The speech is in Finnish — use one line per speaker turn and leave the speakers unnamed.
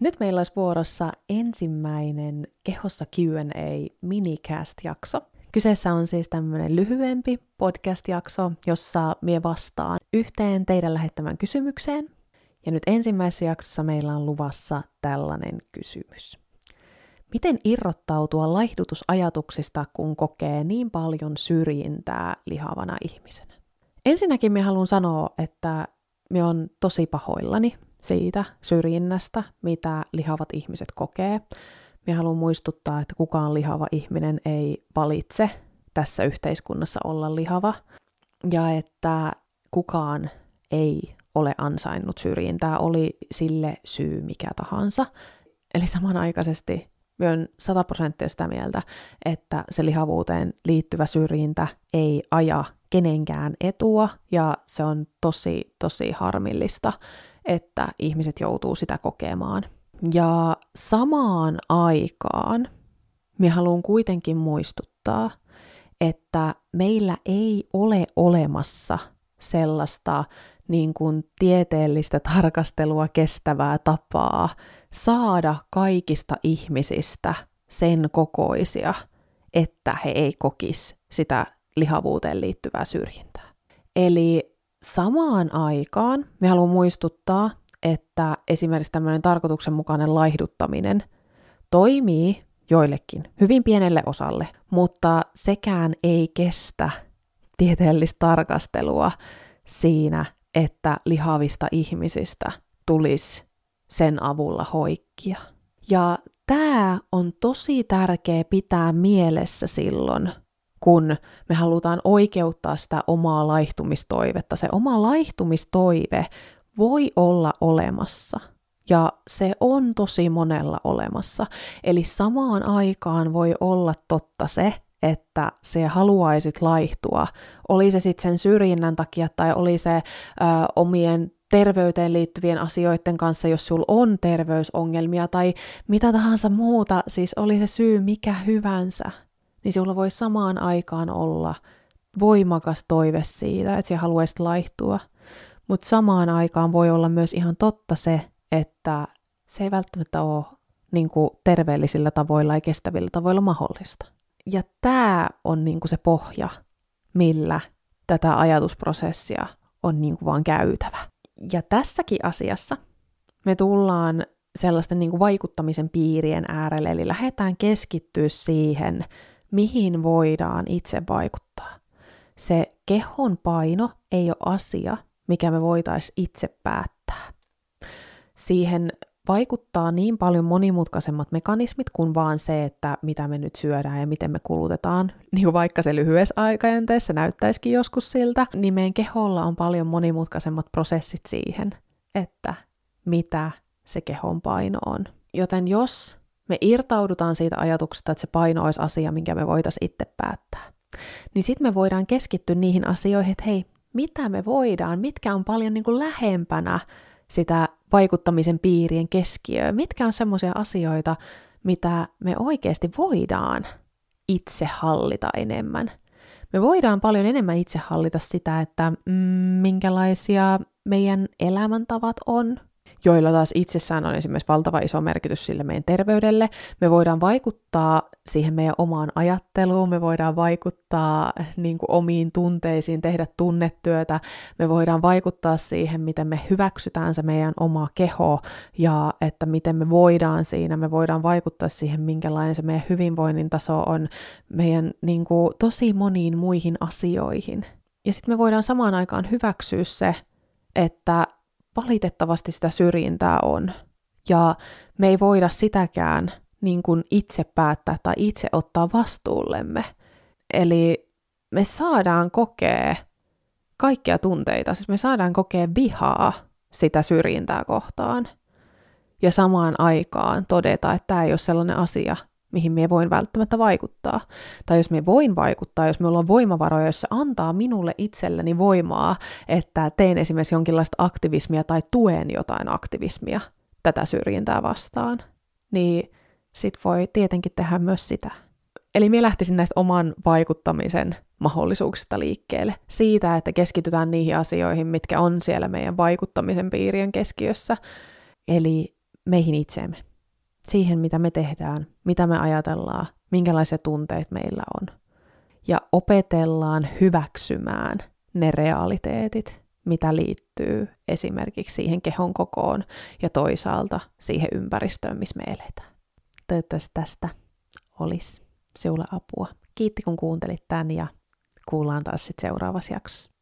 Nyt meillä olisi vuorossa ensimmäinen Kehossa Q&A minicast-jakso. Kyseessä on siis tämmöinen lyhyempi podcast-jakso, jossa mie vastaan yhteen teidän lähettämään kysymykseen. Ja nyt ensimmäisessä jaksossa meillä on luvassa tällainen kysymys. Miten irrottautua laihdutusajatuksista, kun kokee niin paljon syrjintää lihavana ihmisenä? Ensinnäkin me haluan sanoa, että me on tosi pahoillani siitä syrjinnästä, mitä lihavat ihmiset kokee. Me haluan muistuttaa, että kukaan lihava ihminen ei valitse tässä yhteiskunnassa olla lihava, ja että kukaan ei ole ansainnut syrjintää, oli sille syy mikä tahansa. Eli samanaikaisesti olen sata prosenttia sitä mieltä, että se lihavuuteen liittyvä syrjintä ei aja kenenkään etua, ja se on tosi, tosi harmillista, että ihmiset joutuu sitä kokemaan. Ja samaan aikaan me haluan kuitenkin muistuttaa, että meillä ei ole olemassa sellaista niin kuin tieteellistä tarkastelua kestävää tapaa saada kaikista ihmisistä sen kokoisia, että he ei kokisi sitä lihavuuteen liittyvää syrjintää. Eli samaan aikaan me haluan muistuttaa, että esimerkiksi tämmöinen tarkoituksenmukainen laihduttaminen toimii joillekin, hyvin pienelle osalle, mutta sekään ei kestä tieteellistä tarkastelua siinä, että lihavista ihmisistä tulisi sen avulla hoikkia. Ja tämä on tosi tärkeä pitää mielessä silloin, kun me halutaan oikeuttaa sitä omaa laihtumistoivetta. Se oma laihtumistoive voi olla olemassa. Ja se on tosi monella olemassa. Eli samaan aikaan voi olla totta se, että se haluaisit laihtua. Oli se sitten sen syrjinnän takia tai oli se ö, omien terveyteen liittyvien asioiden kanssa, jos sulla on terveysongelmia tai mitä tahansa muuta, siis oli se syy mikä hyvänsä, niin sulla voi samaan aikaan olla voimakas toive siitä, että sä haluaisit laihtua. Mutta samaan aikaan voi olla myös ihan totta se, että se ei välttämättä ole niin kuin terveellisillä tavoilla ja kestävillä tavoilla mahdollista. Ja tämä on niin kuin se pohja, millä tätä ajatusprosessia on niin kuin vaan käytävä. Ja tässäkin asiassa me tullaan sellaisten niin kuin vaikuttamisen piirien äärelle, eli lähdetään keskittyä siihen, mihin voidaan itse vaikuttaa. Se kehon paino ei ole asia, mikä me voitaisiin itse päättää. Siihen vaikuttaa niin paljon monimutkaisemmat mekanismit kuin vaan se, että mitä me nyt syödään ja miten me kulutetaan. Niin vaikka se lyhyessä aikajänteessä näyttäisikin joskus siltä, niin meidän keholla on paljon monimutkaisemmat prosessit siihen, että mitä se kehon paino on. Joten jos me irtaudutaan siitä ajatuksesta, että se paino olisi asia, minkä me voitaisiin itse päättää, niin sitten me voidaan keskittyä niihin asioihin, että hei, mitä me voidaan, mitkä on paljon niin kuin lähempänä sitä vaikuttamisen piirien keskiöön, mitkä on semmoisia asioita, mitä me oikeasti voidaan itse hallita enemmän. Me voidaan paljon enemmän itse hallita sitä, että mm, minkälaisia meidän elämäntavat on, joilla taas itsessään on esimerkiksi valtava iso merkitys sille meidän terveydelle. Me voidaan vaikuttaa siihen meidän omaan ajatteluun, me voidaan vaikuttaa niin kuin omiin tunteisiin, tehdä tunnetyötä, me voidaan vaikuttaa siihen, miten me hyväksytään se meidän oma keho ja että miten me voidaan siinä, me voidaan vaikuttaa siihen, minkälainen se meidän hyvinvoinnin taso on meidän niin kuin, tosi moniin muihin asioihin. Ja sitten me voidaan samaan aikaan hyväksyä se, että valitettavasti sitä syrjintää on. Ja me ei voida sitäkään niin kuin itse päättää tai itse ottaa vastuullemme. Eli me saadaan kokea kaikkia tunteita, siis me saadaan kokea vihaa sitä syrjintää kohtaan. Ja samaan aikaan todeta, että tämä ei ole sellainen asia, mihin me voin välttämättä vaikuttaa. Tai jos me voin vaikuttaa, jos me ollaan voimavaroja, jos se antaa minulle itselleni voimaa, että teen esimerkiksi jonkinlaista aktivismia tai tuen jotain aktivismia tätä syrjintää vastaan, niin sit voi tietenkin tehdä myös sitä. Eli minä lähtisin näistä oman vaikuttamisen mahdollisuuksista liikkeelle. Siitä, että keskitytään niihin asioihin, mitkä on siellä meidän vaikuttamisen piirien keskiössä. Eli meihin itseemme. Siihen, mitä me tehdään, mitä me ajatellaan, minkälaisia tunteita meillä on. Ja opetellaan hyväksymään ne realiteetit, mitä liittyy esimerkiksi siihen kehon kokoon ja toisaalta siihen ympäristöön, missä me eletään. Toivottavasti tästä olisi sinulle apua. Kiitti kun kuuntelit tämän ja kuullaan taas sitten seuraavassa jaksossa.